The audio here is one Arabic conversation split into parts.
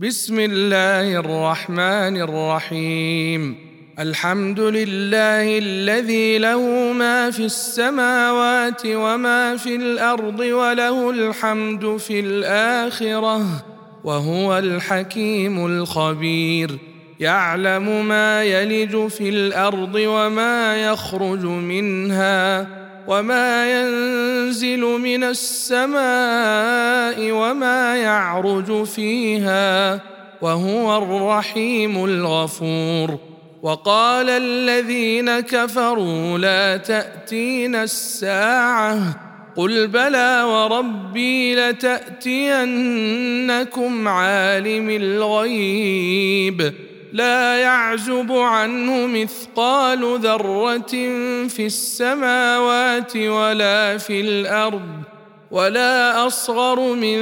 بسم الله الرحمن الرحيم الحمد لله الذي له ما في السماوات وما في الأرض وله الحمد في الاخره وهو الحكيم الخبير يعلم ما يلج في الأرض وما يخرج منها وما ينزل من السماء وما يعرج فيها وهو الرحيم الغفور. وقال الذين كفروا لا تاتينا الساعة قل بلى وربي لتأتينكم عالم الغيب. لا يعزب عنه مثقال ذرة في السماوات ولا في الأرض ولا أصغر من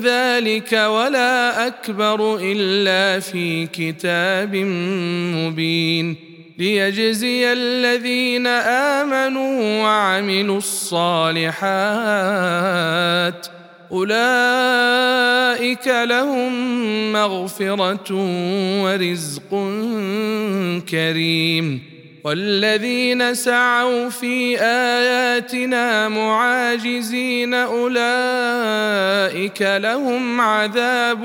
ذلك ولا أكبر إلا في كتاب مبين ليجزي الذين آمنوا وعملوا الصالحات أولئك لهم مغفرة ورزق كريم. والذين سعوا في آياتنا معاجزين أولئك لهم عذاب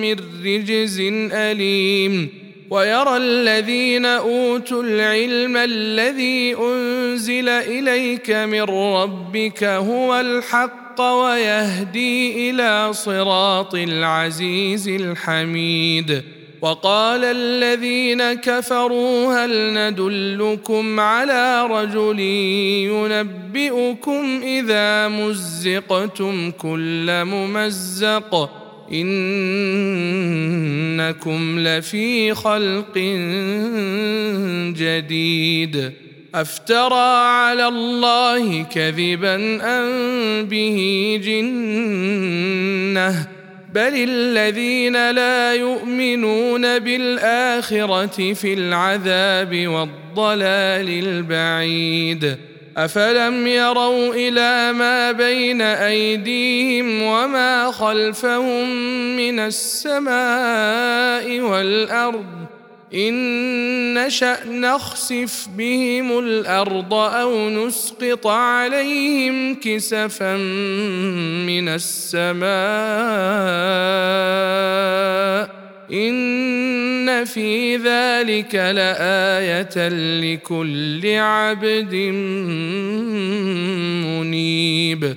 من رجز أليم. ويرى الذين أوتوا العلم الذي أنزل إليك من ربك هو الحق ويهدي إلى صراط العزيز الحميد. وقال الذين كفروا هل ندلكم على رجل ينبئكم إذا مزقتم كل ممزق؟ إنكم لفي خلق جديد. أفترى على الله كذبا أم به جنة بل الذين لا يؤمنون بالآخرة في العذاب والضلال البعيد أفلم يروا إلى ما بين أيديهم وما خلفهم من السماء والأرض إن نشأ نخسف بهم الأرض أو نسقط عليهم كسفا من السماء إن في ذلك لآية لكل عبد منيب.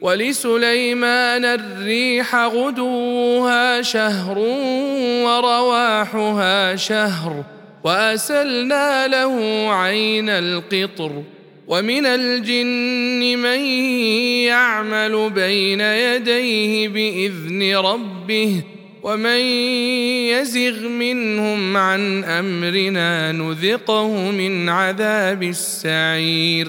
ولسليمان الريح غدوها شهر ورواحها شهر وأسلنا له عين القطر ومن الجن من يعمل بين يديه بإذن ربه ومن يزغ منهم عن أمرنا نذقه من عذاب السعير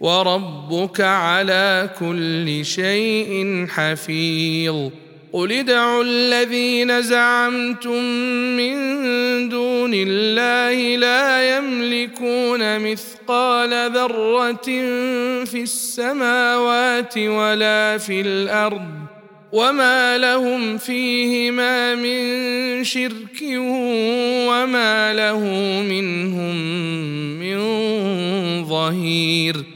وربك على كل شيء حفيظ. قل ادعوا الذين زعمتم من دون الله لا يملكون مثقال ذرة في السماوات ولا في الأرض وما لهم فيهما من شرك وما له منهم من ظهير.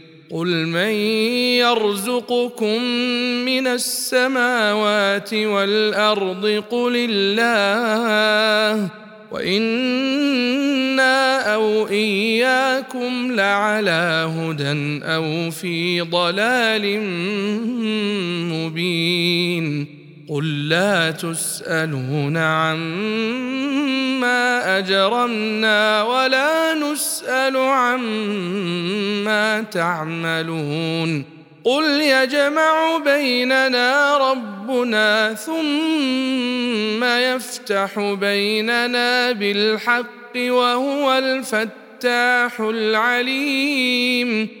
قل من يرزقكم من السماوات والارض قل الله وأنا أو اياكم لعلى هدى أو في ضلال مبين قل لا تسألون عما أجرمنا ولا نسأل عما تعملون. قل يجمع بيننا ربنا ثم يفتح بيننا بالحق وهو الفتاح العليم.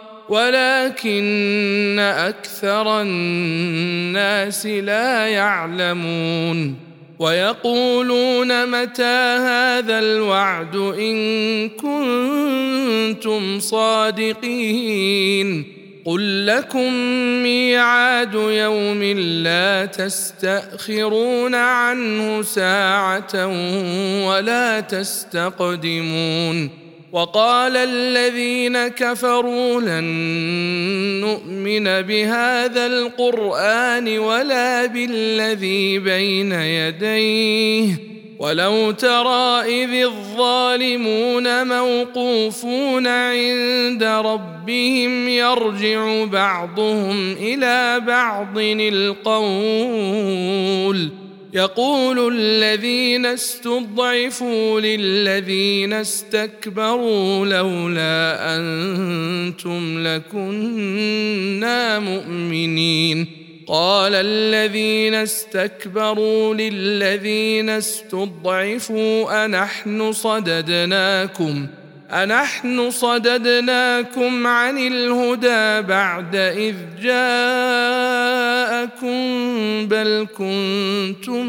ولكن أكثر الناس لا يعلمون ويقولون متى هذا الوعد إن كنتم صادقين قل لكم ميعاد يوم لا تستأخرون عنه ساعة ولا تستقدمون وقال الذين كفروا لن نؤمن بهذا القرآن ولا بالذي بين يديه. ولو ترى إذ الظالمون موقوفون عند ربهم يرجع بعضهم إلى بعض القول. يقول الذين استضعفوا للذين استكبروا لولا أنتم لكنا مؤمنين. قال الذين استكبروا للذين استضعفوا أنحن صددناكم. أنحن صددناكم عن الهدى بعد إذ جاءكم بل كنتم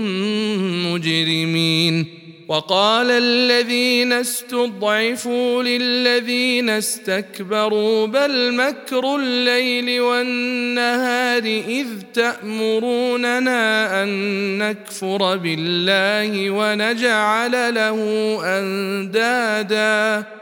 مجرمين. وقال الذين استضعفوا للذين استكبروا بل مكر الليل والنهار إذ تأمروننا أن نكفر بالله ونجعل له أندادا.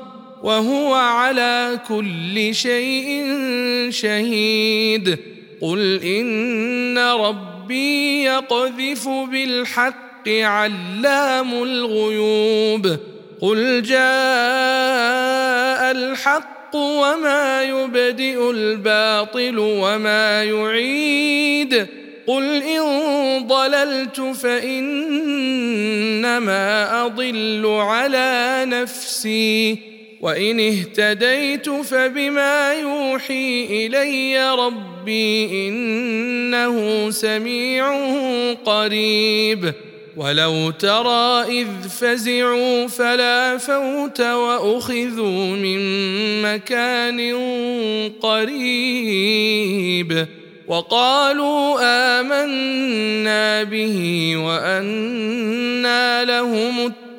وهو على كل شيء شهيد. قل إن ربي يقذف بالحق علام الغيوب. قل جاء الحق وما يبدئ الباطل وما يعيد. قل إن ضللت فإنما أضل على نفسي. وإن اهتديت فبما يوحي إلي ربي إنه سميع قريب. ولو ترى إذ فزعوا فلا فوت وأخذوا من مكان قريب. وقالوا آمنا به وانى لهم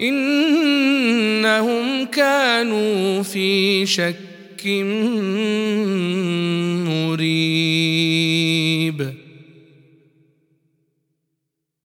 إنهم كانوا في شك مريب.